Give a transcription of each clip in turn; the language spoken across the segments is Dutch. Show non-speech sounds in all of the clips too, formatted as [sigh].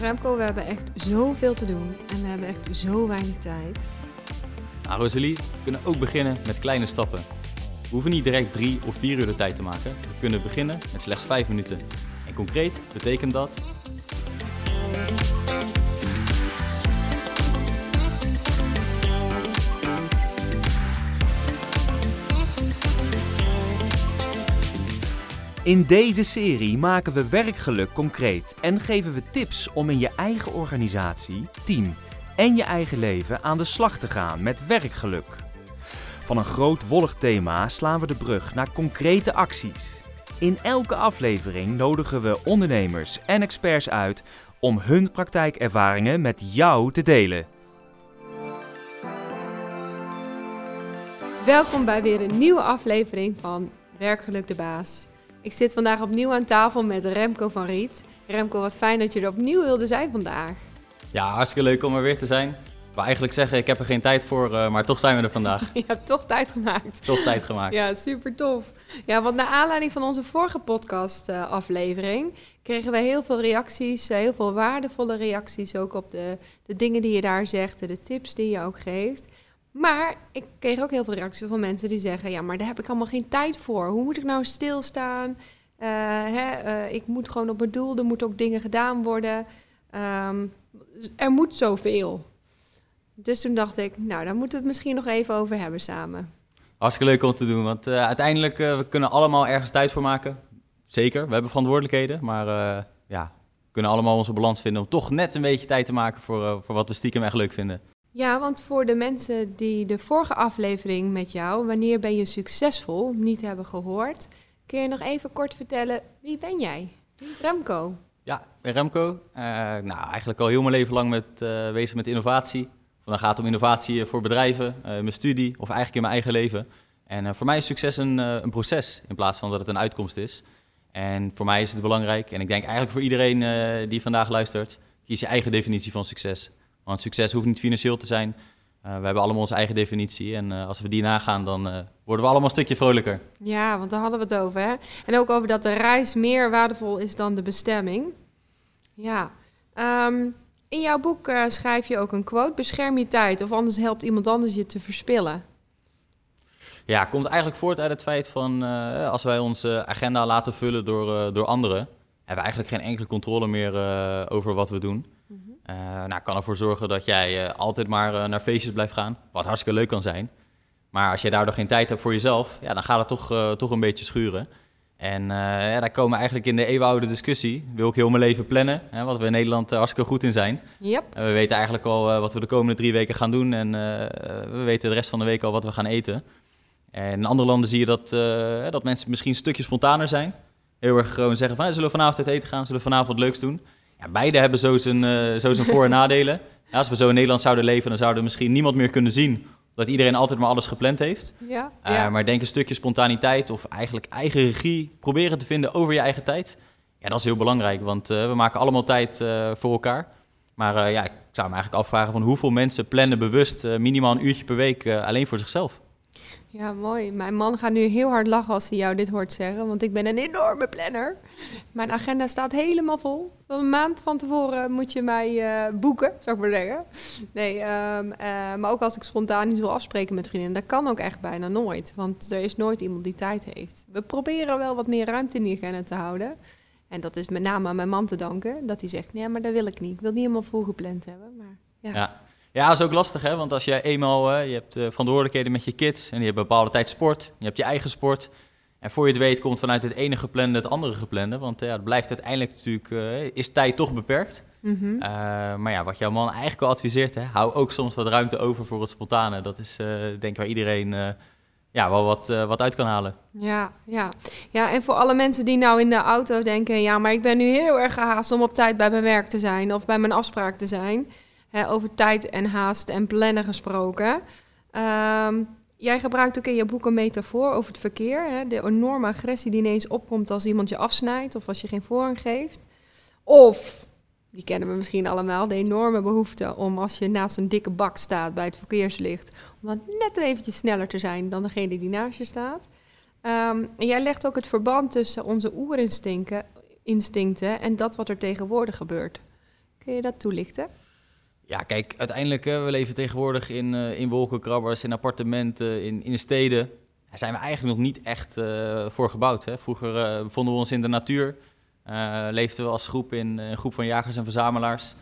Remco, we hebben echt zoveel te doen en we hebben echt zo weinig tijd. Nou, Rosalie, we kunnen ook beginnen met kleine stappen. We hoeven niet direct drie of vier uur de tijd te maken. We kunnen beginnen met slechts vijf minuten. En concreet betekent dat In deze serie maken we werkgeluk concreet en geven we tips om in je eigen organisatie, team en je eigen leven aan de slag te gaan met werkgeluk. Van een groot wollig thema slaan we de brug naar concrete acties. In elke aflevering nodigen we ondernemers en experts uit om hun praktijkervaringen met jou te delen. Welkom bij weer een nieuwe aflevering van Werkgeluk de Baas. Ik zit vandaag opnieuw aan tafel met Remco van Riet. Remco, wat fijn dat je er opnieuw wilde zijn vandaag. Ja, hartstikke leuk om er weer te zijn. Ik wil eigenlijk zeggen, ik heb er geen tijd voor, uh, maar toch zijn we er vandaag. [laughs] Je hebt toch tijd gemaakt. Toch tijd gemaakt. Ja, super tof. Ja, want naar aanleiding van onze vorige podcast uh, aflevering kregen we heel veel reacties, uh, heel veel waardevolle reacties ook op de, de dingen die je daar zegt, de tips die je ook geeft. Maar ik kreeg ook heel veel reacties van mensen die zeggen: Ja, maar daar heb ik allemaal geen tijd voor. Hoe moet ik nou stilstaan? Uh, hè, uh, ik moet gewoon op mijn doel, er moeten ook dingen gedaan worden. Um, er moet zoveel. Dus toen dacht ik: Nou, daar moeten we het misschien nog even over hebben samen. Hartstikke leuk om te doen, want uh, uiteindelijk we kunnen allemaal ergens tijd voor maken. Zeker, we hebben verantwoordelijkheden, maar ja, we kunnen allemaal onze balans vinden om toch net een beetje tijd te maken voor, voor wat we stiekem echt leuk vinden. Ja, want voor de mensen die de vorige aflevering met jou, wanneer ben je succesvol, niet hebben gehoord, kun je nog even kort vertellen, wie ben jij? Wie is Remco? Ja, ik ben Remco. Uh, nou, eigenlijk al heel mijn leven lang met, uh, bezig met innovatie. Dan gaat het om innovatie voor bedrijven, mijn studie of eigenlijk in mijn eigen leven. En voor mij is succes een, een, proces in plaats van dat het een uitkomst is. En voor mij is het belangrijk, en ik denk eigenlijk voor iedereen die vandaag luistert, kies je eigen definitie van succes. Want succes hoeft niet financieel te zijn. Uh, we hebben allemaal onze eigen definitie. En uh, als we die nagaan, dan uh, worden we allemaal een stukje vrolijker. Ja, want daar hadden we het over. Hè? En ook over dat de reis meer waardevol is dan de bestemming. Ja. Um, in jouw boek schrijf je ook een quote: bescherm je tijd, of anders helpt iemand anders je te verspillen. Ja, komt eigenlijk voort uit het feit van als wij onze agenda laten vullen door, door anderen, hebben we eigenlijk geen enkele controle meer over wat we doen. Uh, nou, kan ervoor zorgen dat jij uh, altijd maar uh, naar feestjes blijft gaan, wat hartstikke leuk kan zijn. Maar als je daardoor geen tijd hebt voor jezelf, ja, dan gaat het toch, toch een beetje schuren. En ja, daar komen we eigenlijk in de eeuwenoude discussie. Wil ik heel mijn leven plannen, hè, wat we in Nederland hartstikke goed in zijn. Yep. we weten eigenlijk al wat we de komende drie weken gaan doen en we weten de rest van de week al wat we gaan eten. En in andere landen zie je dat, dat mensen misschien een stukje spontaner zijn. Heel erg gewoon zeggen van, zullen we vanavond uit eten gaan, zullen we vanavond wat leuks doen. Ja, beide hebben zo zijn, uh, zo zijn voor- en nadelen. [laughs] Ja, als we zo in Nederland zouden leven, dan zouden we misschien niemand meer kunnen zien dat iedereen altijd maar alles gepland heeft. Ja, uh, ja. Maar denk een stukje spontaniteit of eigenlijk eigen regie proberen te vinden over je eigen tijd. Ja, dat is heel belangrijk, want uh, we maken allemaal tijd voor elkaar. Maar ja, ik zou me eigenlijk afvragen van hoeveel mensen plannen bewust minimaal een uurtje per week alleen voor zichzelf. Ja, mooi. Mijn man gaat nu heel hard lachen als hij jou dit hoort zeggen, want ik ben een enorme planner. Mijn agenda staat helemaal vol. Een maand van tevoren moet je mij uh, boeken, zou ik maar zeggen. Nee, um, uh, maar ook als ik spontaan iets wil afspreken met vrienden, dat kan ook echt bijna nooit, want er is nooit iemand die tijd heeft. We proberen wel wat meer ruimte in die agenda te houden. En dat is met name aan mijn man te danken, dat hij zegt, nee, maar dat wil ik niet. Ik wil niet helemaal vol gepland hebben, maar ja. ja. Ja, dat is ook lastig, hè? Want als je eenmaal, uh, je hebt uh, verantwoordelijkheden met je kids en die hebben een bepaalde tijd sport, je hebt je eigen sport. En voor je het weet komt vanuit het ene geplande het andere geplande. Want uh, ja, het blijft uiteindelijk natuurlijk, is tijd toch beperkt. Mm -hmm. maar ja, wat jouw man eigenlijk al adviseert, hè, hou ook soms wat ruimte over voor het spontane. Dat is denk ik waar iedereen ja, wel wat, wat uit kan halen. Ja, ja. ja, en voor alle mensen die nou in de auto denken, ja, maar ik ben nu heel erg gehaast om op tijd bij mijn werk te zijn of bij mijn afspraak te zijn. Hè, over tijd en haast en plannen gesproken. Um, jij gebruikt ook in je boek een metafoor over het verkeer. Hè, de enorme agressie die ineens opkomt als iemand je afsnijdt of als je geen voorrang geeft. Of, die kennen we misschien allemaal, de enorme behoefte om als je naast een dikke bak staat bij het verkeerslicht, om dan net eventjes sneller te zijn dan degene die naast je staat. En jij legt ook het verband tussen onze oerinstincten instincten en dat wat er tegenwoordig gebeurt. Kun je dat toelichten? Ja, kijk, uiteindelijk, uh, we leven tegenwoordig in, uh, in wolkenkrabbers, in appartementen, in, in steden. Daar zijn we eigenlijk nog niet echt uh, voor gebouwd. Hè? Vroeger bevonden we ons in de natuur, leefden we als groep in een groep van jagers en verzamelaars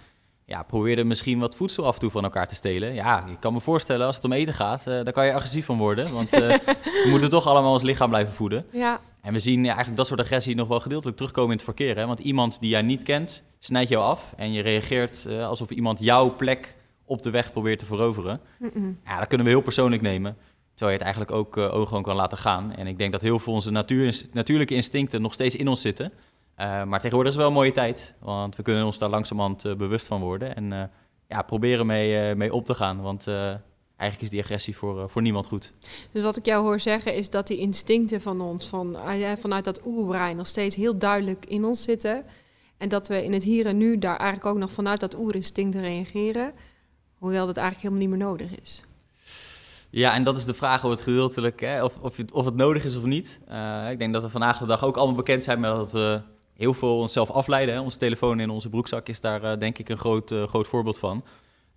ja, probeerde misschien wat voedsel af en toe van elkaar te stelen. Ja, ik kan me voorstellen, als het om eten gaat, uh, daar kan je agressief van worden. Want uh, [laughs] we moeten toch allemaal ons lichaam blijven voeden. Ja. En we zien eigenlijk dat soort agressie nog wel gedeeltelijk terugkomen in het verkeer. Hè? Want iemand die jij niet kent, snijdt jou af. En je reageert uh, alsof iemand jouw plek op de weg probeert te veroveren. Mm -mm. Ja, dat kunnen we heel persoonlijk nemen. Terwijl je het eigenlijk ook uh, gewoon kan laten gaan. En ik denk dat heel veel onze natuur, natuurlijke instincten nog steeds in ons zitten. Uh, maar tegenwoordig is het wel een mooie tijd, want we kunnen ons daar langzamerhand bewust van worden en ja, proberen mee, mee op te gaan. Want eigenlijk is die agressie voor, voor niemand goed. Dus wat ik jou hoor zeggen is dat die instincten van ons, van, vanuit dat oerbrein, nog steeds heel duidelijk in ons zitten. En dat we in het hier en nu daar eigenlijk ook nog vanuit dat oerinstinct reageren, hoewel dat eigenlijk helemaal niet meer nodig is. Ja, en dat is de vraag of het gedeeltelijk, hè, of, of, of het nodig is of niet. ik denk dat we vandaag de dag ook allemaal bekend zijn met dat we heel veel onszelf afleiden. Hè. Onze telefoon in onze broekzak is daar uh, denk ik een groot, groot voorbeeld van.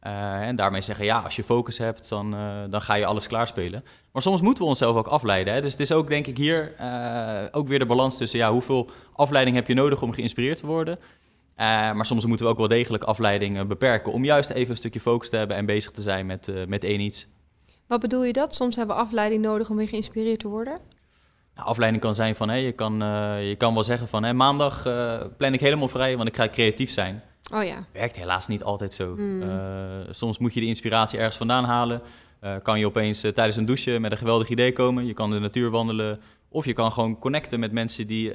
Uh, en daarmee zeggen, ja, als je focus hebt, dan, dan ga je alles klaarspelen. Maar soms moeten we onszelf ook afleiden. Hè. Dus het is ook, denk ik, hier ook weer de balans tussen... Ja, hoeveel afleiding heb je nodig om geïnspireerd te worden... maar soms moeten we ook wel degelijk afleiding beperken... om juist even een stukje focus te hebben en bezig te zijn met, met één iets. Wat bedoel je dat? Soms hebben we afleiding nodig om weer geïnspireerd te worden? Nou, afleiding kan zijn van, hé, je, kan, je kan wel zeggen van, hé, maandag plan ik helemaal vrij, want ik ga creatief zijn. Oh ja. Werkt helaas niet altijd zo. Mm. Uh, soms moet je de inspiratie ergens vandaan halen. kan je opeens tijdens een douche met een geweldig idee komen. Je kan de natuur wandelen. Of je kan gewoon connecten met mensen die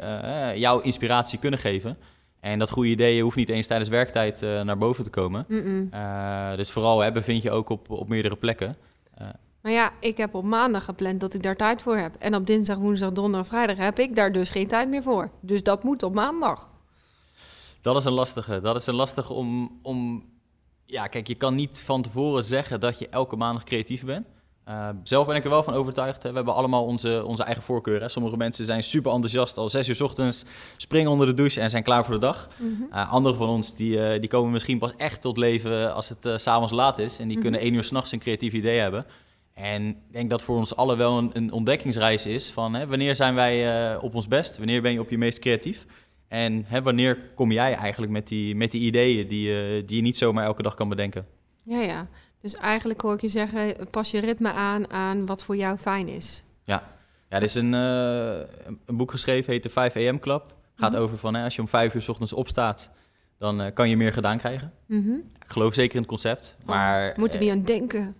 jouw inspiratie kunnen geven. En dat goede idee hoeft niet eens tijdens werktijd naar boven te komen. Mm -mm. dus vooral hè, bevind je ook op, op meerdere plekken. Maar ja, ik heb op maandag gepland dat ik daar tijd voor heb. En op dinsdag, woensdag, donderdag, vrijdag heb ik daar dus geen tijd meer voor. Dus dat moet op maandag. Dat is een lastige. Dat is een lastige om, om... Ja, kijk, je kan niet van tevoren zeggen dat je elke maandag creatief bent. Uh, zelf ben ik er wel van overtuigd. Hè. We hebben allemaal onze, onze eigen voorkeuren. Sommige mensen zijn super enthousiast. Al zes uur s ochtends springen onder de douche en zijn klaar voor de dag. Mm -hmm. uh, anderen van ons die, uh, die komen misschien pas echt tot leven als het s s'avonds laat is. En die mm -hmm. kunnen één uur s'nachts een creatief idee hebben. En ik denk dat voor ons allen wel een, een ontdekkingsreis is van hè, wanneer zijn wij op ons best, wanneer ben je op je meest creatief en hè, wanneer kom jij eigenlijk met die, met die ideeën die, uh, die je niet zomaar elke dag kan bedenken. Ja, ja. Dus eigenlijk hoor ik je zeggen, pas je ritme aan aan wat voor jou fijn is. Ja, ja er is een, uh, een boek geschreven, heet de 5 AM Club. Gaat mm -hmm. over van hè, als je om 5 uur s ochtends opstaat, dan kan je meer gedaan krijgen. Mm -hmm. Ik geloof zeker in het concept, maar... Oh, moeten we niet aan denken.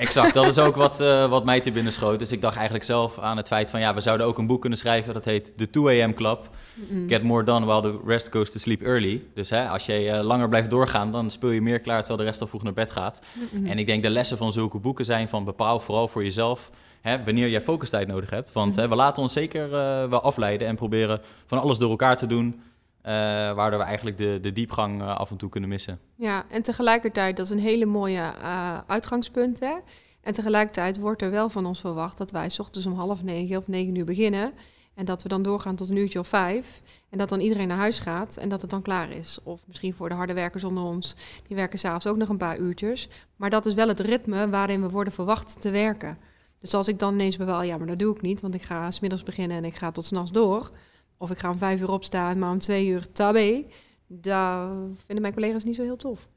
Exact, dat is ook wat, uh, wat mij te binnen schoot. Dus ik dacht eigenlijk zelf aan het feit van... ja, we zouden ook een boek kunnen schrijven... dat heet The 2 AM Club. Mm. Get more done while the rest goes to sleep early. Dus hè, als je uh, langer blijft doorgaan... dan speel je meer klaar terwijl de rest al vroeg naar bed gaat. Mm en ik denk de lessen van zulke boeken zijn van... bepaal vooral voor jezelf... Hè, wanneer jij focustijd nodig hebt. Want hè, we laten ons zeker uh, wel afleiden... en proberen van alles door elkaar te doen... Uh, waardoor we eigenlijk de, de diepgang uh, af en toe kunnen missen. Ja, en tegelijkertijd, dat is een hele mooie uh, uitgangspunt. Hè? En tegelijkertijd wordt er wel van ons verwacht dat wij 's ochtends om half negen of negen uur beginnen. En dat we dan doorgaan tot een uurtje of vijf. En dat dan iedereen naar huis gaat en dat het dan klaar is. Of misschien voor de harde werkers onder ons, die werken s'avonds ook nog een paar uurtjes. Maar dat is wel het ritme waarin we worden verwacht te werken. Dus als ik dan ineens bewaal, ja, maar dat doe ik niet, want ik ga smiddags beginnen en ik ga tot s'nachts door. Of ik ga om vijf uur opstaan, maar om twee uur tabé. Dat vinden mijn collega's niet zo heel tof.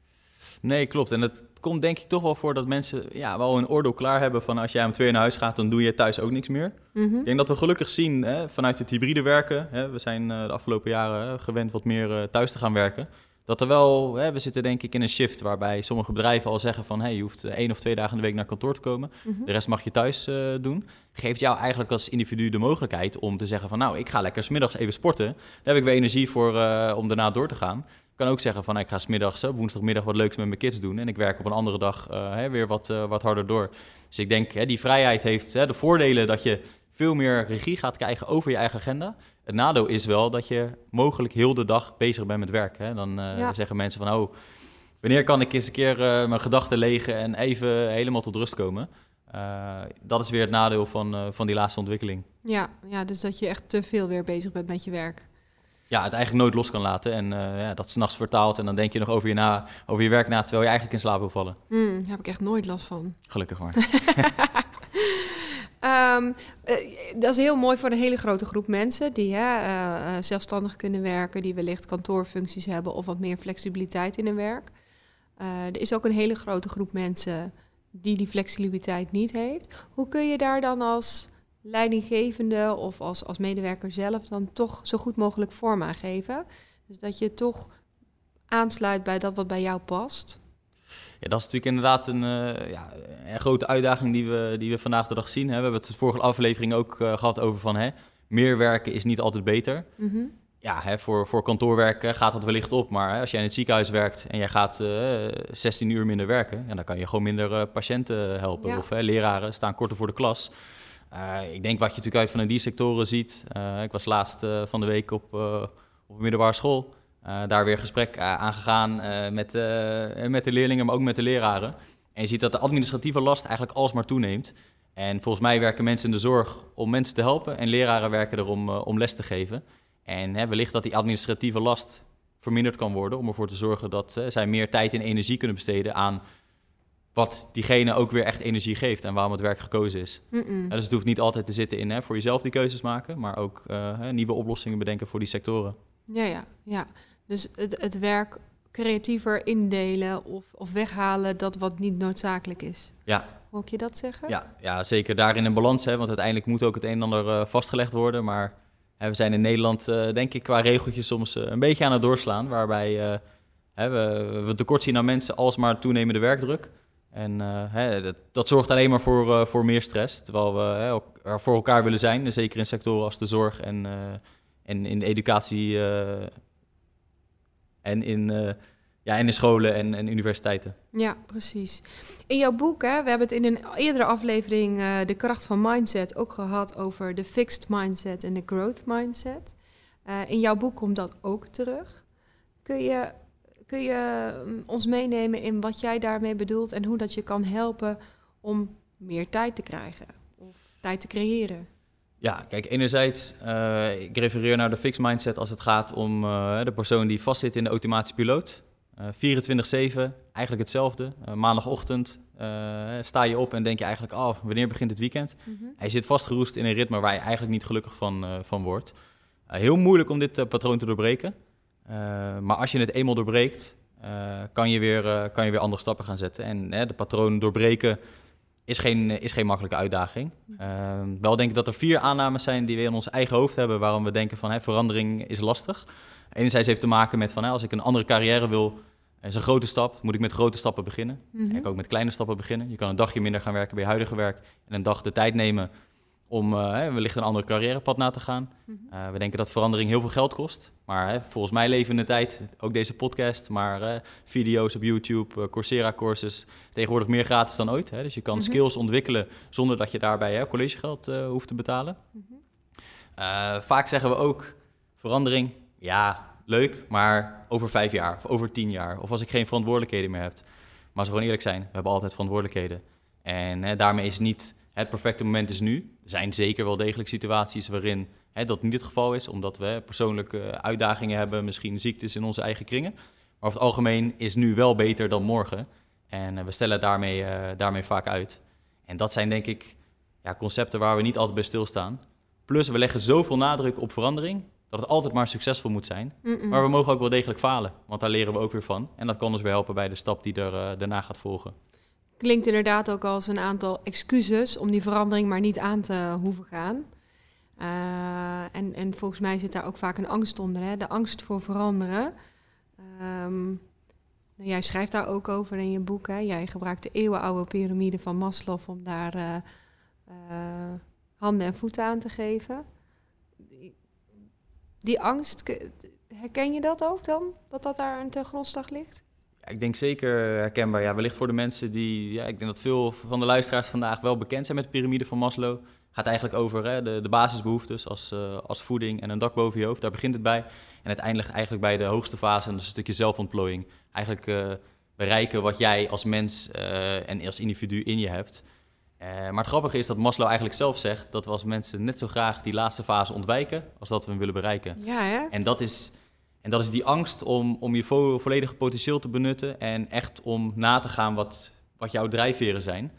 Nee, klopt. En het komt denk ik toch wel voor dat mensen ja, wel een oordeel klaar hebben van als jij om twee uur naar huis gaat, dan doe je thuis ook niks meer. Mm -hmm. Ik denk dat we gelukkig zien hè, vanuit het hybride werken, hè, we zijn uh, de afgelopen jaren gewend wat meer uh, thuis te gaan werken, dat er wel, hè, we zitten denk ik in een shift waarbij sommige bedrijven al zeggen van hey, je hoeft één of twee dagen in de week naar kantoor te komen, mm -hmm. de rest mag je thuis uh, doen. Geeft jou eigenlijk als individu de mogelijkheid om te zeggen van nou, ik ga lekker smiddags even sporten, daar heb ik weer energie voor om daarna door te gaan. Ik kan ook zeggen van ik ga smiddags op woensdagmiddag wat leuks met mijn kids doen. En ik werk op een andere dag uh, hè, weer wat, wat harder door. Dus ik denk, hè, die vrijheid heeft hè, de voordelen dat je veel meer regie gaat krijgen over je eigen agenda. Het nadeel is wel dat je mogelijk heel de dag bezig bent met werk. Hè. Dan uh, ja. zeggen mensen van, oh, wanneer kan ik eens een keer mijn gedachten legen en even helemaal tot rust komen? dat is weer het nadeel van, van die laatste ontwikkeling. Ja, ja, dus dat je echt te veel weer bezig bent met je werk. Ja, het eigenlijk nooit los kan laten en ja, dat s'nachts vertaalt en dan denk je nog over je, na, over je werk na terwijl je eigenlijk in slaap wil vallen. Mm, daar heb ik echt nooit last van. Gelukkig maar. [laughs] um, dat is heel mooi voor een hele grote groep mensen die hè, uh, zelfstandig kunnen werken, die wellicht kantoorfuncties hebben of wat meer flexibiliteit in hun werk. er is ook een hele grote groep mensen die die flexibiliteit niet heeft. Hoe kun je daar dan als leidinggevende of als, als medewerker zelf dan toch zo goed mogelijk vorm aan geven? Dus dat je toch aansluit bij dat wat bij jou past. Ja, dat is natuurlijk inderdaad een, uh, ja, een grote uitdaging die we, die we vandaag de dag zien. Hè. We hebben het de vorige aflevering ook uh, gehad over van hè, meer werken is niet altijd beter. Mm -hmm. Ja, hè, voor, voor kantoorwerk gaat dat wellicht op, maar hè, als jij in het ziekenhuis werkt en jij gaat uh, 16 uur minder werken, ja, dan kan je gewoon minder patiënten helpen. Ja. Of leraren staan korter voor de klas. Ik denk wat je natuurlijk uit van die sectoren ziet. Ik was laatst van de week op, op een middelbare school. Daar weer gesprek aangegaan met, met de leerlingen, maar ook met de leraren. En je ziet dat de administratieve last eigenlijk alsmaar toeneemt. En volgens mij werken mensen in de zorg om mensen te helpen. En leraren werken erom om les te geven. En hè, wellicht dat die administratieve last verminderd kan worden. Om ervoor te zorgen dat zij meer tijd en energie kunnen besteden aan wat diegene ook weer echt energie geeft en waarom het werk gekozen is. Mm dus het hoeft niet altijd te zitten in hè, voor jezelf die keuzes maken, maar ook uh, nieuwe oplossingen bedenken voor die sectoren. Ja, ja, ja. Dus het, het werk creatiever indelen of, of weghalen dat wat niet noodzakelijk is. Ja. Hoor je dat zeggen? Ja, ja zeker daarin een balans, hè, want uiteindelijk moet ook het een en ander uh, vastgelegd worden. Maar hè, we zijn in Nederland, uh, denk ik, qua regeltjes soms een beetje aan het doorslaan, waarbij hè, we, we tekort zien aan mensen alsmaar toenemende werkdruk. En hè, dat, dat, zorgt alleen maar voor, voor meer stress. Terwijl we hè, er voor elkaar willen zijn, zeker in sectoren als de zorg en, en in de educatie en, in, ja, en in scholen en, en, universiteiten. Ja, precies. In jouw boek, hè, we hebben het in een eerdere aflevering, De kracht van mindset, ook gehad over de fixed mindset en de growth mindset. in jouw boek komt dat ook terug. Kun je kun je mm, ons meenemen in wat jij daarmee bedoelt en hoe dat je kan helpen om meer tijd te krijgen of tijd te creëren? Ja, kijk, enerzijds, uh, ik refereer naar de fixed mindset als het gaat om uh, de persoon die vastzit in de automatische piloot. Uh, 24-7, eigenlijk hetzelfde. maandagochtend sta je op en denk je eigenlijk, oh, wanneer begint het weekend? Mm -hmm. Hij zit vastgeroest in een ritme waar je eigenlijk niet gelukkig van, van wordt. heel moeilijk om dit patroon te doorbreken. Maar als je het eenmaal doorbreekt, kan, je weer, kan je weer andere stappen gaan zetten. En de patroon doorbreken is geen, is geen makkelijke uitdaging. wel denk ik dat er vier aannames zijn die we in ons eigen hoofd hebben... waarom we denken van verandering is lastig. Enerzijds heeft te maken met van als ik een andere carrière wil... is een grote stap, moet ik met grote stappen beginnen. Mm -hmm. Ik ook met kleine stappen beginnen. Je kan een dagje minder gaan werken bij je huidige werk... en een dag de tijd nemen om uh, wellicht een andere carrièrepad na te gaan. Uh, we denken dat verandering heel veel geld kost. Maar volgens mij leven in de tijd, ook deze podcast, maar uh, video's op YouTube, Coursera-courses, tegenwoordig meer gratis dan ooit. Hè? Dus je kan -hmm. skills ontwikkelen zonder dat je daarbij hè, collegegeld hoeft te betalen. -hmm. vaak zeggen we ook, verandering, ja, leuk, maar over vijf jaar of over tien jaar. Of als ik geen verantwoordelijkheden meer heb. Maar als we gewoon eerlijk zijn, we hebben altijd verantwoordelijkheden. En hè, daarmee is niet het perfecte moment is nu. Er zijn zeker wel degelijk situaties waarin hè, dat niet het geval is, omdat we persoonlijke uitdagingen hebben, misschien ziektes in onze eigen kringen. Maar over het algemeen is nu wel beter dan morgen. En uh, we stellen daarmee, uh, daarmee vaak uit. En dat zijn denk ik ja, concepten waar we niet altijd bij stilstaan. Plus we leggen zoveel nadruk op verandering dat het altijd maar succesvol moet zijn. Mm -mm. Maar we mogen ook wel degelijk falen, want daar leren we ook weer van. En dat kan ons weer helpen bij de stap die er uh, daarna gaat volgen. Klinkt inderdaad ook als een aantal excuses om die verandering maar niet aan te hoeven gaan. Uh, en, en volgens mij zit daar ook vaak een angst onder, hè? de angst voor veranderen. Um, nou, jij schrijft daar ook over in je boek. Hè? Jij gebruikt de eeuwenoude piramide van Maslow om daar uh, uh, handen en voeten aan te geven. Die, die angst, herken je dat ook dan? Dat dat daar een ten grondslag ligt? Ik denk zeker herkenbaar. Ja, wellicht voor de mensen die. Ja, ik denk dat veel van de luisteraars vandaag wel bekend zijn met de piramide van Maslow. Gaat eigenlijk over hè, de, de basisbehoeftes als, uh, als voeding en een dak boven je hoofd. Daar begint het bij. En het eindigt eigenlijk bij de hoogste fase, en dat is een stukje zelfontplooiing. Eigenlijk uh, bereiken wat jij als mens uh, en als individu in je hebt. Eh, maar het grappige is dat Maslow eigenlijk zelf zegt dat we als mensen net zo graag die laatste fase ontwijken als dat we hem willen bereiken. Ja, hè? En dat is, en dat is die angst om, om je vo- volledige potentieel te benutten en echt om na te gaan wat, wat jouw drijfveren zijn.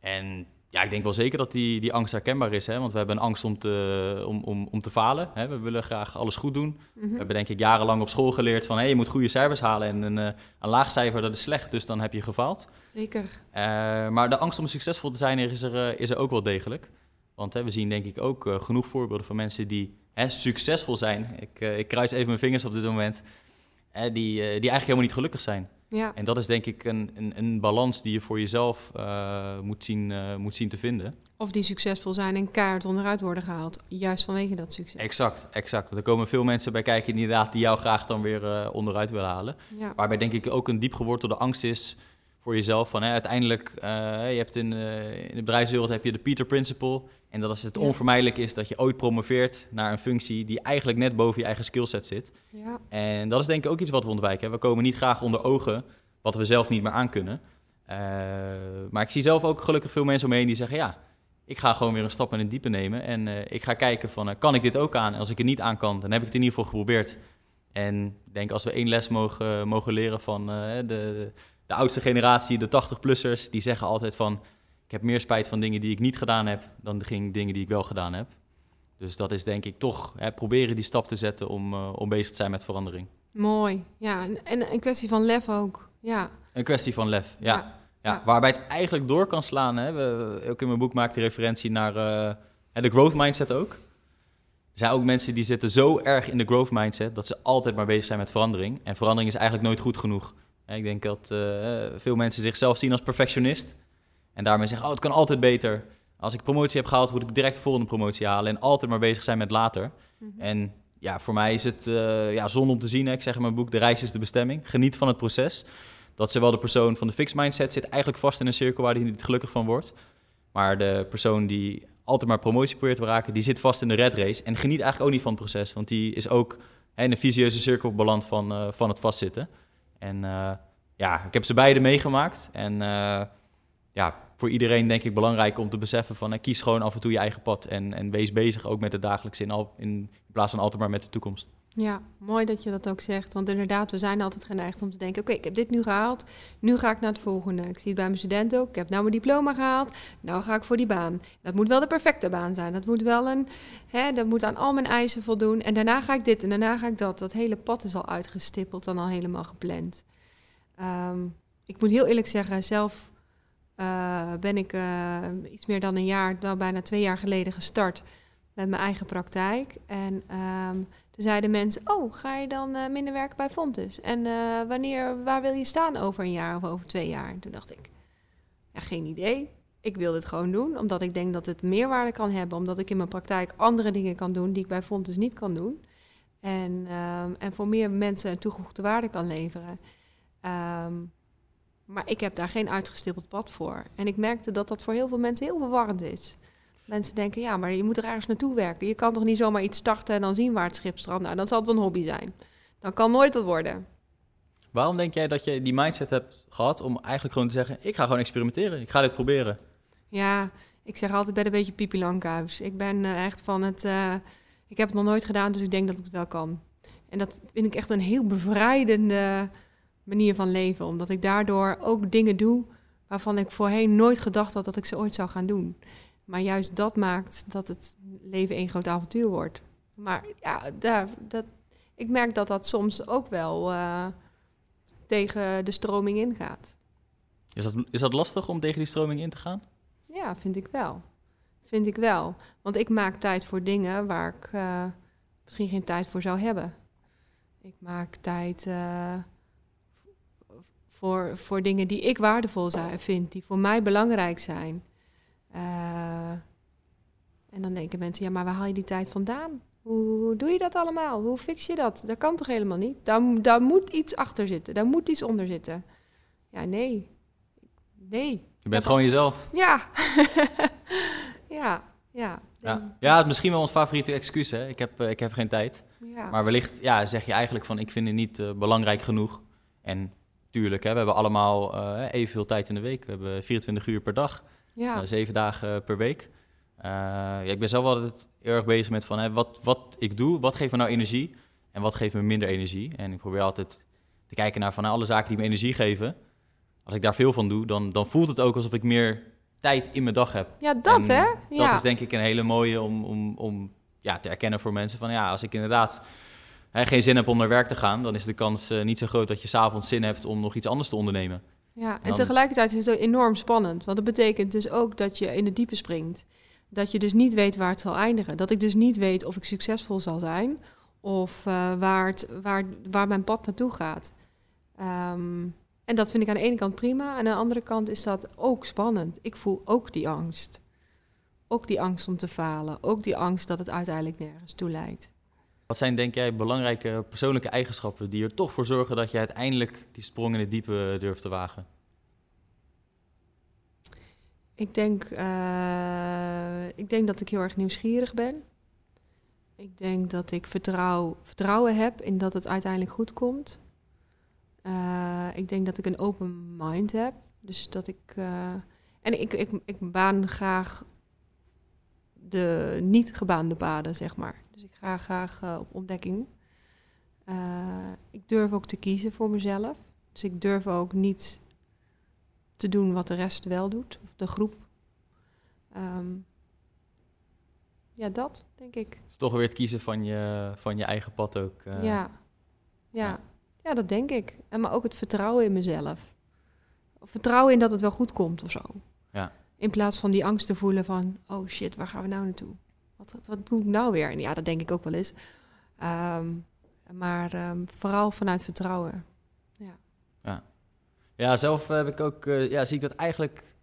En ja, ik denk wel zeker dat die, die angst herkenbaar is, hè? want we hebben een angst om te, om, om, om te falen. Hè? We willen graag alles goed doen. Mhm. We hebben denk ik jarenlang op school geleerd van hey, je moet goede cijfers halen en een, eh, een laag cijfer dat is slecht, dus dan heb je gefaald. Zeker. Eh, maar de angst om succesvol te zijn is er, eh, is er ook wel degelijk. Want hè, we zien denk ik ook genoeg voorbeelden van mensen die hè, succesvol zijn. Ik, eh, ik kruis even mijn vingers op dit moment. Hè, die, eh, die eigenlijk helemaal niet gelukkig zijn. Ja. En dat is denk ik een, een, een balans die je voor jezelf eh, moet, zien, moet zien te vinden. Of die succesvol zijn en kaart onderuit worden gehaald. Juist vanwege dat succes. Exact, exact. Er komen veel mensen bij kijken inderdaad die jou graag dan weer onderuit willen halen. Ja. Waarbij denk ik ook een diep gewortelde angst is voor jezelf. Van, hè, uiteindelijk, eh, je hebt in, eh, in de bedrijfswereld heb je de Peter Principle. En dat is het onvermijdelijk is dat je ooit promoveert naar een functie die eigenlijk net boven je eigen skillset zit. ja. En dat is denk ik ook iets wat we ontwijken. We komen niet graag onder ogen wat we zelf niet meer aankunnen. Eh maar ik zie zelf ook gelukkig veel mensen omheen die zeggen... ja, ik ga gewoon weer een stap in het diepe nemen. En ik ga kijken van, kan ik dit ook aan? En als ik het niet aan kan, dan heb ik het in ieder geval geprobeerd. En ik denk als we één les mogen, mogen leren van de, de oudste generatie, de 80-plussers... die zeggen altijd van, ik heb meer spijt van dingen die ik niet gedaan heb... dan de ging- dingen die ik wel gedaan heb. Dus dat is denk ik toch hè, proberen die stap te zetten om, eh, om bezig te zijn met verandering. Mooi. Ja, en- en een kwestie van lef ook. Ja. Een kwestie van lef, ja. ja. Ja. Waarbij het eigenlijk door kan slaan. Hè. We, ook in mijn boek maak ik de referentie naar eh, de growth mindset ook. Er zijn ook mensen die zitten zo erg in de growth mindset... dat ze altijd maar bezig zijn met verandering. En verandering is eigenlijk nooit goed genoeg. Ik denk dat eh, veel mensen zichzelf zien als perfectionist. En daarmee zeggen, oh, het kan altijd beter. Als ik promotie heb gehaald, moet ik direct de volgende promotie halen. En altijd maar bezig zijn met later. Mhm. En ja, voor mij is het eh ja, zonde om te zien. Hè. Ik zeg in mijn boek, de reis is de bestemming. Geniet van het proces. Dat zowel de persoon van de fixed mindset zit eigenlijk vast in een cirkel waar hij niet gelukkig van wordt. Maar de persoon die altijd maar promotie probeert te raken, die zit vast in de red race. En geniet eigenlijk ook niet van het proces. Want die is ook hè, in een visieuze cirkel beland van, eh, van het vastzitten. En eh, ja, ik heb ze beide meegemaakt. En eh, ja, voor iedereen denk ik belangrijk om te beseffen van... eh, kies gewoon af en toe je eigen pad. En, en wees bezig ook met het in, in plaats van altijd maar met de toekomst. Ja, mooi dat je dat ook zegt. Want inderdaad, we zijn altijd geneigd om te denken... oké, ik heb dit nu gehaald, nu ga ik naar het volgende. Ik zie het bij mijn studenten ook. Ik heb nou mijn diploma gehaald, nou ga ik voor die baan. Dat moet wel de perfecte baan zijn. Dat moet wel een... Hè, dat moet aan al mijn eisen voldoen. En daarna ga ik dit en daarna ga ik dat. Dat hele pad is al uitgestippeld en al helemaal gepland. Ehm, ik moet heel eerlijk zeggen, zelf eh, ben ik eh, iets meer dan een jaar... nou bijna twee jaar geleden gestart met mijn eigen praktijk. En... ehm, toen zeiden mensen, oh, ga je dan eh, minder werken bij Fontes? En eh, wanneer, waar wil je staan over een jaar of over twee jaar? En toen dacht ik, ja, geen idee. Ik wil dit gewoon doen, omdat ik denk dat het meerwaarde kan hebben. Omdat ik in mijn praktijk andere dingen kan doen die ik bij Fontes niet kan doen. En, ehm, en voor meer mensen een toegevoegde waarde kan leveren. Ehm, maar ik heb daar geen uitgestippeld pad voor. En ik merkte dat dat voor heel veel mensen heel verwarrend is. Mensen denken, ja, maar je moet er ergens naartoe werken. Je kan toch niet zomaar iets starten en dan zien waar het schip strandt. Nou, dan zal het wel een hobby zijn. Dan kan nooit wat worden. Waarom denk jij dat je die mindset hebt gehad om eigenlijk gewoon te zeggen... ik ga gewoon experimenteren, ik ga dit proberen? Ja, ik zeg altijd, ik ben een beetje Pipi Langkous. Ik ben eh, echt van het... eh, ik heb het nog nooit gedaan, dus ik denk dat het wel kan. En dat vind ik echt een heel bevrijdende manier van leven. Omdat ik daardoor ook dingen doe waarvan ik voorheen nooit gedacht had dat ik ze ooit zou gaan doen. Maar juist dat maakt dat het leven één groot avontuur wordt. Maar ja, daar, dat, ik merk dat dat soms ook wel eh, tegen de stroming ingaat. Is dat, is dat lastig om tegen die stroming in te gaan? Ja, vind ik wel. Vind ik wel. Want ik maak tijd voor dingen waar ik eh, misschien geen tijd voor zou hebben. Ik maak tijd eh, voor, voor dingen die ik waardevol zijn, vind, die voor mij belangrijk zijn. Eh, en dan denken mensen, ja, maar waar haal je die tijd vandaan? Hoe, hoe doe je dat allemaal? Hoe fix je dat? Dat kan toch helemaal niet? Daar, daar moet iets achter zitten. Daar moet iets onder zitten. Ja, nee. Nee. Je bent gewoon jezelf. Ja. [laughs] ja, ja. Ja, ja het is misschien wel ons favoriete excuus, hè? Ik heb, eh, ik heb geen tijd. ja. Maar wellicht ja, zeg je eigenlijk van, ik vind het niet eh, belangrijk genoeg. En tuurlijk, hè, we hebben allemaal eh, evenveel tijd in de week. We hebben 24 uur per dag. Ja. Uh, zeven dagen per week. ja, ik ben zelf altijd heel erg bezig met van, hè, wat, wat ik doe, wat geeft me nou energie en wat geeft me minder energie. En ik probeer altijd te kijken naar van alle zaken die me energie geven. Als ik daar veel van doe, dan, dan voelt het ook alsof ik meer tijd in mijn dag heb. Ja, dat hè? Dat is denk ik een hele mooie om, om, om ja, te erkennen voor mensen. Van ja, als ik inderdaad hè, geen zin heb om naar werk te gaan, dan is de kans uh, niet zo groot dat je s'avonds zin hebt om nog iets anders te ondernemen. Ja, en, tegelijkertijd is het enorm spannend. Want dat betekent dus ook dat je in de diepe springt. Dat je dus niet weet waar het zal eindigen. Dat ik dus niet weet of ik succesvol zal zijn of uh, waar, het, waar, waar mijn pad naartoe gaat. Um, en dat vind ik aan de ene kant prima. En aan de andere kant is dat ook spannend. Ik voel ook die angst. Ook die angst om te falen. Ook die angst dat het uiteindelijk nergens toe leidt. Wat zijn, denk jij, belangrijke persoonlijke eigenschappen die er toch voor zorgen dat je uiteindelijk die sprong in het diepe durft te wagen? Ik denk, uh, ik denk dat ik heel erg nieuwsgierig ben. Ik denk dat ik vertrouw, vertrouwen heb in dat het uiteindelijk goed komt. Uh, ik denk dat ik een open mind heb. Dus dat ik. Uh, en ik, ik, ik baan graag de niet gebaande paden, zeg maar. Dus ik ga graag uh, op ontdekking. ik durf ook te kiezen voor mezelf. Dus ik durf ook niet te doen wat de rest wel doet, of de groep. Um, ja, dat denk ik. Dus toch weer het kiezen van je, van je eigen pad ook. ja. ja. ja. Ja, dat denk ik. En maar ook het vertrouwen in mezelf. Vertrouwen in dat het wel goed komt of zo. In plaats van die angst te voelen van, oh shit, waar gaan we nou naartoe? Wat, wat, doe ik nou weer? En ja, dat denk ik ook wel eens. Um, maar um, vooral vanuit vertrouwen. Ja. Ja, ja zelf heb ik ook, uh, ja, zie ik dat eigenlijk,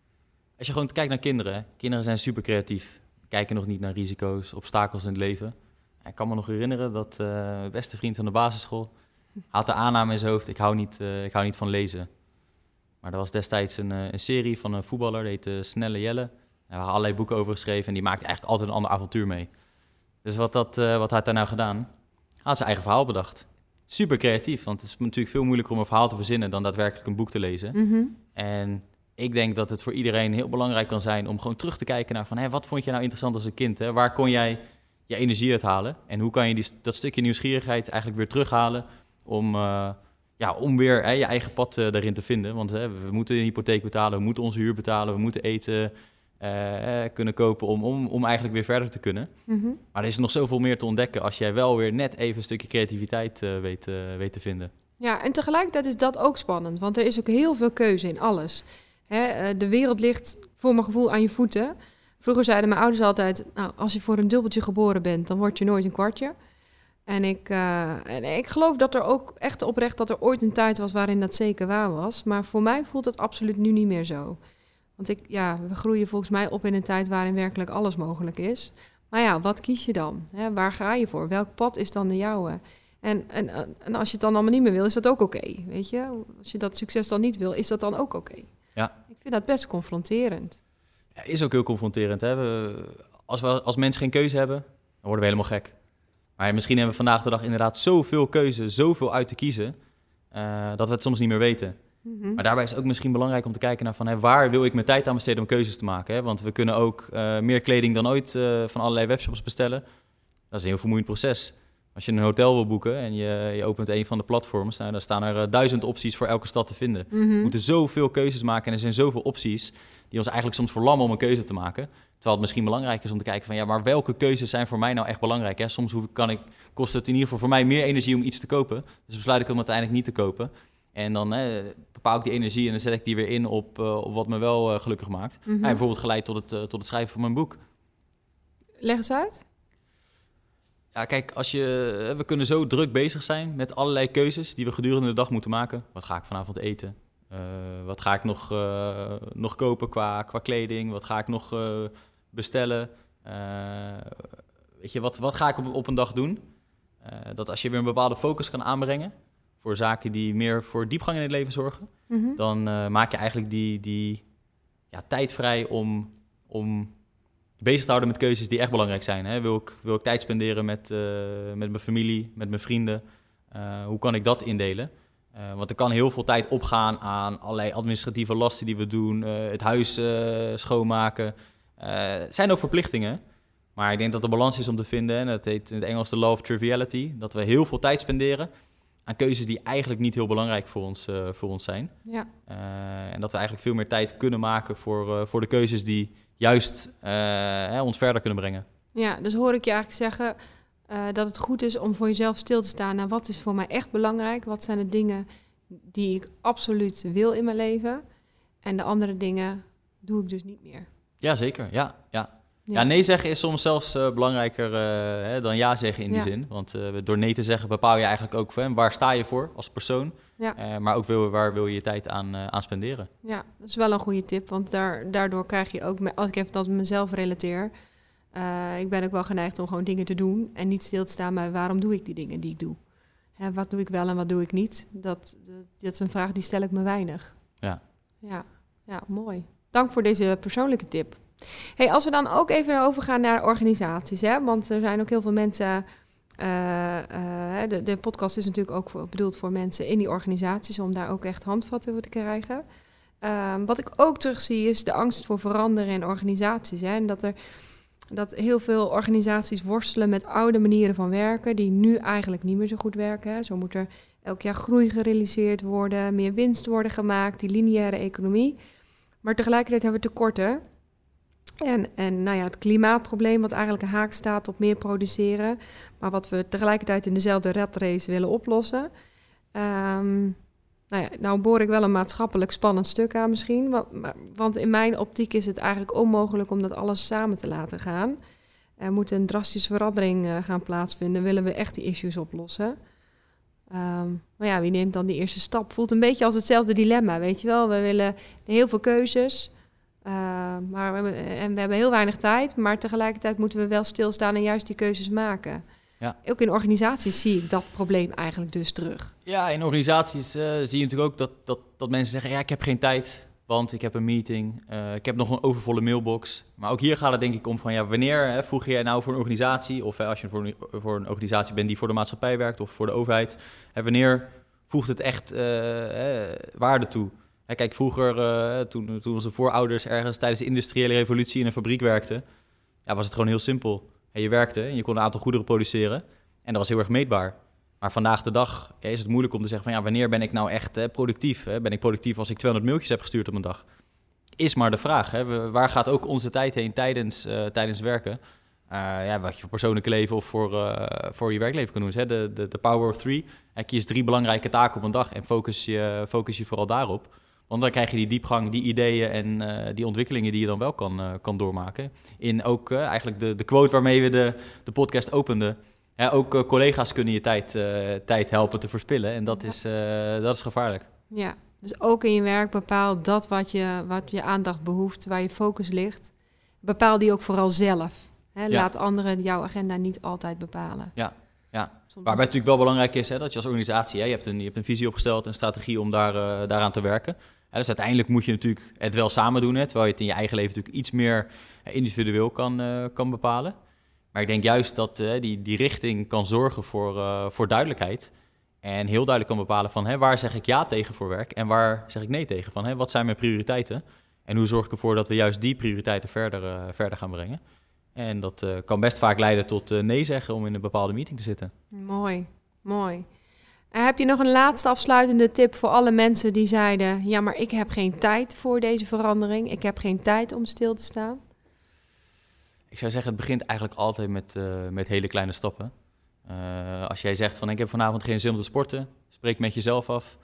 als je gewoon kijkt naar kinderen. Hè? Kinderen zijn super creatief. Kijken nog niet naar risico's, obstakels in het leven. Ik kan me nog herinneren dat mijn beste vriend van de basisschool had de aanname in zijn hoofd, ik hou niet, uh, ik hou niet van lezen. Maar er was destijds een, uh, een serie van een voetballer, die heette Snelle Jelle. Daar waren allerlei boeken over geschreven en die maakte eigenlijk altijd een ander avontuur mee. Dus wat, dat, uh, wat had hij nou gedaan? Hij had zijn eigen verhaal bedacht. Super creatief, want het is natuurlijk veel moeilijker om een verhaal te verzinnen dan daadwerkelijk een boek te lezen. Mm -hmm. En ik denk dat het voor iedereen heel belangrijk kan zijn om gewoon terug te kijken naar van, hé, wat vond je nou interessant als een kind? Hè? Waar kon jij je energie uithalen? En hoe kan je die, dat stukje nieuwsgierigheid eigenlijk weer terughalen om, uh, ja, om weer hè, je eigen pad uh, daarin te vinden. Want hè, we moeten een hypotheek betalen, we moeten onze huur betalen, we moeten eten uh, kunnen kopen om, om, om eigenlijk weer verder te kunnen. Mm -hmm. Maar er is nog zoveel meer te ontdekken als jij wel weer net even een stukje creativiteit weet, weet te vinden. Ja, en tegelijkertijd is dat ook spannend, want er is ook heel veel keuze in alles. Hè, de wereld ligt voor mijn gevoel aan je voeten. Vroeger zeiden mijn ouders altijd, nou, als je voor een dubbeltje geboren bent, dan word je nooit een kwartje. En ik, uh, en ik geloof dat er ook echt oprecht dat er ooit een tijd was waarin dat zeker waar was. Maar voor mij voelt het absoluut nu niet meer zo. Want ik, ja, we groeien volgens mij op in een tijd waarin werkelijk alles mogelijk is. Maar ja, wat kies je dan? Waar ga je voor? Welk pad is dan de jouwe? En, en, en als je het dan allemaal niet meer wil, is dat ook oké. Okay, weet je? Als je dat succes dan niet wil, is dat dan ook oké. Okay. Ja. Ik vind dat best confronterend. Ja, is ook heel confronterend. Hè? We, als we als mensen geen keuze hebben, dan worden we helemaal gek. Maar misschien hebben we vandaag de dag inderdaad zoveel keuze, zoveel uit te kiezen, uh, dat we het soms niet meer weten. Mm -hmm. Maar daarbij is het ook misschien belangrijk om te kijken naar van, hè, waar wil ik mijn tijd aan besteden om keuzes te maken. Hè? Want we kunnen ook uh, meer kleding dan ooit uh, van allerlei webshops bestellen. Dat is een heel vermoeiend proces. Als je een hotel wil boeken en je, je opent een van de platforms, nou, dan staan er duizend opties voor elke stad te vinden. Mm -hmm. We moeten zoveel keuzes maken en er zijn zoveel opties die ons eigenlijk soms verlammen om een keuze te maken. Terwijl het misschien belangrijk is om te kijken van ja, maar welke keuzes zijn voor mij nou echt belangrijk? Hè? Soms hoef, kan ik, kost het in ieder geval voor mij meer energie om iets te kopen. Dus besluit ik om uiteindelijk niet te kopen. En dan hè, bepaal ik die energie en dan zet ik die weer in op, uh, op wat me wel uh, gelukkig maakt. Mm -hmm. ja, bijvoorbeeld geleid tot het, uh, tot het schrijven van mijn boek. Leg eens uit. Ja, kijk, als je, we kunnen zo druk bezig zijn met allerlei keuzes die we gedurende de dag moeten maken. Wat ga ik vanavond eten? Uh, wat ga ik nog, uh, nog kopen qua, qua kleding? Wat ga ik nog uh, bestellen? weet je, wat, wat ga ik op, op een dag doen? dat als je weer een bepaalde focus kan aanbrengen voor zaken die meer voor diepgang in het leven zorgen, mm -hmm. dan maak je eigenlijk die, die ja, tijd vrij om, om bezig te houden met keuzes die echt belangrijk zijn. Hè? Wil, ik, wil ik tijd spenderen met, met mijn familie, met mijn vrienden? hoe kan ik dat indelen? Eh, want er kan heel veel tijd opgaan aan allerlei administratieve lasten die we doen, eh, het huis eh, schoonmaken. Eh, het zijn ook verplichtingen. Maar ik denk dat de balans is om te vinden, en dat heet in het Engels de law of triviality, dat we heel veel tijd spenderen aan keuzes die eigenlijk niet heel belangrijk voor ons, eh, voor ons zijn. Ja, Eh, en dat we eigenlijk veel meer tijd kunnen maken voor, eh, voor de keuzes die juist hè, ons verder kunnen brengen. ja, dus hoor ik je eigenlijk zeggen dat het goed is om voor jezelf stil te staan. naar wat is voor mij echt belangrijk? Wat zijn de dingen die ik absoluut wil in mijn leven? En de andere dingen doe ik dus niet meer. Ja, zeker. Ja, ja. Ja. ja. nee zeggen is soms zelfs eh, belangrijker eh, hè, dan ja zeggen in die Ja. zin. Want eh, door nee te zeggen bepaal je eigenlijk ook hè, waar sta je voor als persoon. Ja. Maar ook wil, waar wil je je tijd aan, aan spenderen. Ja, dat is wel een goede tip, want daar, daardoor krijg je ook, als ik even dat met mezelf relateer, ik ben ook wel geneigd om gewoon dingen te doen en niet stil te staan bij waarom doe ik die dingen die ik doe. Hè, wat doe ik wel en wat doe ik niet? Dat, dat, dat is een vraag die stel ik me weinig. Ja. Ja, ja mooi. Dank voor deze persoonlijke tip. Hey, als we dan ook even overgaan naar organisaties, hè? want er zijn ook heel veel mensen. eh, eh, de, de podcast is natuurlijk ook bedoeld voor mensen in die organisaties om daar ook echt handvatten voor te krijgen. Ehm, wat ik ook terugzie is de angst voor veranderen in organisaties. Hè? En dat er dat heel veel organisaties worstelen met oude manieren van werken, die nu eigenlijk niet meer zo goed werken. Zo moet er elk jaar groei gerealiseerd worden, meer winst worden gemaakt, die lineaire economie. Maar tegelijkertijd hebben we tekorten. En, en nou ja, het klimaatprobleem, wat eigenlijk haak staat op meer produceren, maar wat we tegelijkertijd in dezelfde red race willen oplossen. Ehm, nou ja, nou boor ik wel een maatschappelijk spannend stuk aan misschien. Want, want in mijn optiek is het eigenlijk onmogelijk om dat alles samen te laten gaan. Er moet een drastische verandering eh, gaan plaatsvinden. Willen we echt die issues oplossen? Ehm, maar ja, wie neemt dan die eerste stap? Voelt een beetje als hetzelfde dilemma, weet je wel. We willen heel veel keuzes, eh, maar we hebben, en we hebben heel weinig tijd. Maar tegelijkertijd moeten we wel stilstaan en juist die keuzes maken. Ja. Ook in organisaties zie ik dat probleem eigenlijk dus terug. Ja, in organisaties eh, zie je natuurlijk ook dat, dat, dat mensen zeggen: Ja, ik heb geen tijd, want ik heb een meeting, eh, ik heb nog een overvolle mailbox. Maar ook hier gaat het denk ik om van: ja, wanneer hè, voeg jij nou voor een organisatie, of hè, als je voor een, voor een organisatie bent die voor de maatschappij werkt of voor de overheid, hè, wanneer voegt het echt eh, eh, waarde toe? Kijk, vroeger, eh, toen, toen onze voorouders ergens tijdens de industriële revolutie in een fabriek werkten, ja, was het gewoon heel simpel. Je werkte en je kon een aantal goederen produceren en dat was heel erg meetbaar. Maar vandaag de dag is het moeilijk om te zeggen van ja, wanneer ben ik nou echt eh, productief? Hè? Ben ik productief als ik 200 mailtjes heb gestuurd op een dag? Is maar de vraag. Hè? Waar gaat ook onze tijd heen tijdens, eh, tijdens werken? Ja, wat je voor persoonlijke leven of voor, voor je werkleven kan doen. Hè? De, de, de power of three. Kies drie belangrijke taken op een dag en focus je, focus je vooral daarop. Want dan krijg je die diepgang, die ideeën en eh, die ontwikkelingen die je dan wel kan, eh, kan doormaken. In ook eh, eigenlijk de, de quote waarmee we de, de podcast openden. Ja, ook collega's kunnen je tijd, tijd helpen te verspillen. En dat, Ja. is, dat is gevaarlijk. Ja, dus ook in je werk bepaal dat wat je, wat je aandacht behoeft, waar je focus ligt. Bepaal die ook vooral zelf. Hè? Ja. Laat anderen jouw agenda niet altijd bepalen. Ja. Soms- Waarbij het natuurlijk wel belangrijk is hè, dat je als organisatie, hè, je, hebt een, je hebt een visie opgesteld, een strategie om daar, eh, daaraan te werken. Ja, dus uiteindelijk moet je natuurlijk het wel samen doen, hè, terwijl je het in je eigen leven natuurlijk iets meer eh, individueel kan, eh, kan bepalen. Maar ik denk juist dat die, die richting kan zorgen voor, voor duidelijkheid. En heel duidelijk kan bepalen van hè, waar zeg ik ja tegen voor werk en waar zeg ik nee tegen. Van hè, wat zijn mijn prioriteiten en hoe zorg ik ervoor dat we juist die prioriteiten verder, verder gaan brengen. En dat eh, kan best vaak leiden tot eh, nee zeggen om in een bepaalde meeting te zitten. Mooi, mooi. En heb je nog een laatste afsluitende tip voor alle mensen die zeiden: Ja, maar ik heb geen tijd voor deze verandering. Ik heb geen tijd om stil te staan. Ik zou zeggen, het begint eigenlijk altijd met, eh, met hele kleine stappen. Eh, als jij zegt van ik heb vanavond geen zin om te sporten, spreek met jezelf af.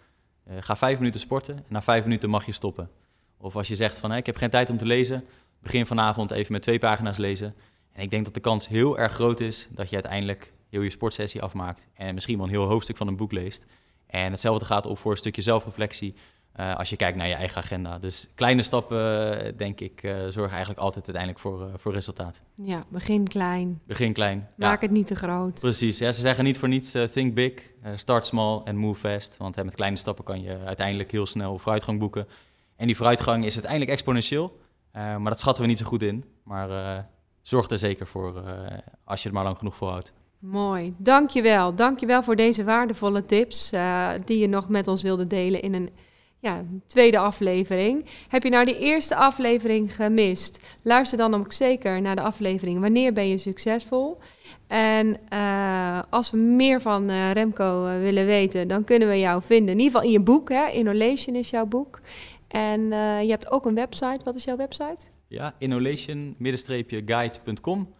Eh, ga vijf minuten sporten en na vijf minuten mag je stoppen. Of als je zegt van ik heb geen tijd om te lezen, begin vanavond even met twee pagina's lezen. En ik denk dat de kans heel erg groot is dat je uiteindelijk heel je sportsessie afmaakt. En misschien wel een heel hoofdstuk van een boek leest. En hetzelfde gaat op voor een stukje zelfreflectie. eh, als je kijkt naar je eigen agenda. Dus kleine stappen, eh, denk ik, eh, zorgen eigenlijk altijd uiteindelijk voor, voor resultaat. Ja, begin klein. Begin klein. Ja, Maak het niet te groot. precies. Ja, ze zeggen niet voor niets think big, start small en move fast. Want met kleine stappen kan je uiteindelijk heel snel vooruitgang boeken. En die vooruitgang is uiteindelijk exponentieel. Eh, maar dat schatten we niet zo goed in. Maar eh, zorg er zeker voor eh, als je het maar lang genoeg volhoudt. Mooi, dankjewel. Dankjewel voor deze waardevolle tips die je nog met ons wilde delen in een ja, tweede aflevering. Heb je nou die eerste aflevering gemist? Luister dan ook zeker naar de aflevering Wanneer ben je succesvol? En als we meer van Remco willen weten, dan kunnen we jou vinden. In ieder geval in je boek, hè? Innovation is jouw boek. En je hebt ook een website. Wat is jouw website? Ja, innovation-guide.com.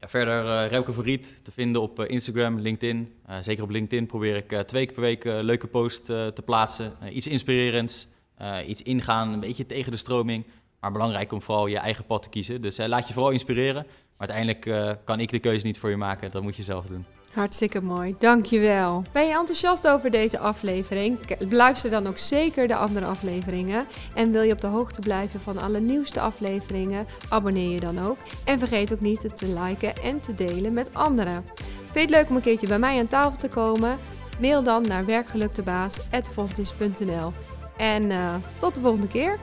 Ja, verder uh, Remco Verriet te vinden op uh, Instagram, LinkedIn. Zeker op LinkedIn probeer ik twee keer per week leuke posts te plaatsen. iets inspirerends, iets ingaan, een beetje tegen de stroming. Maar belangrijk om vooral je eigen pad te kiezen. Dus laat je vooral inspireren. Maar uiteindelijk kan ik de keuze niet voor je maken. Dat moet je zelf doen. Hartstikke mooi, dankjewel. Ben je enthousiast over deze aflevering? Luister dan ook zeker de andere afleveringen. En wil je op de hoogte blijven van alle nieuwste afleveringen? Abonneer je dan ook. En vergeet ook niet het te liken en te delen met anderen. Vind je het leuk om een keertje bij mij aan tafel te komen? Mail dan naar werkgeluktebaas.fontis.nl En uh, tot de volgende keer.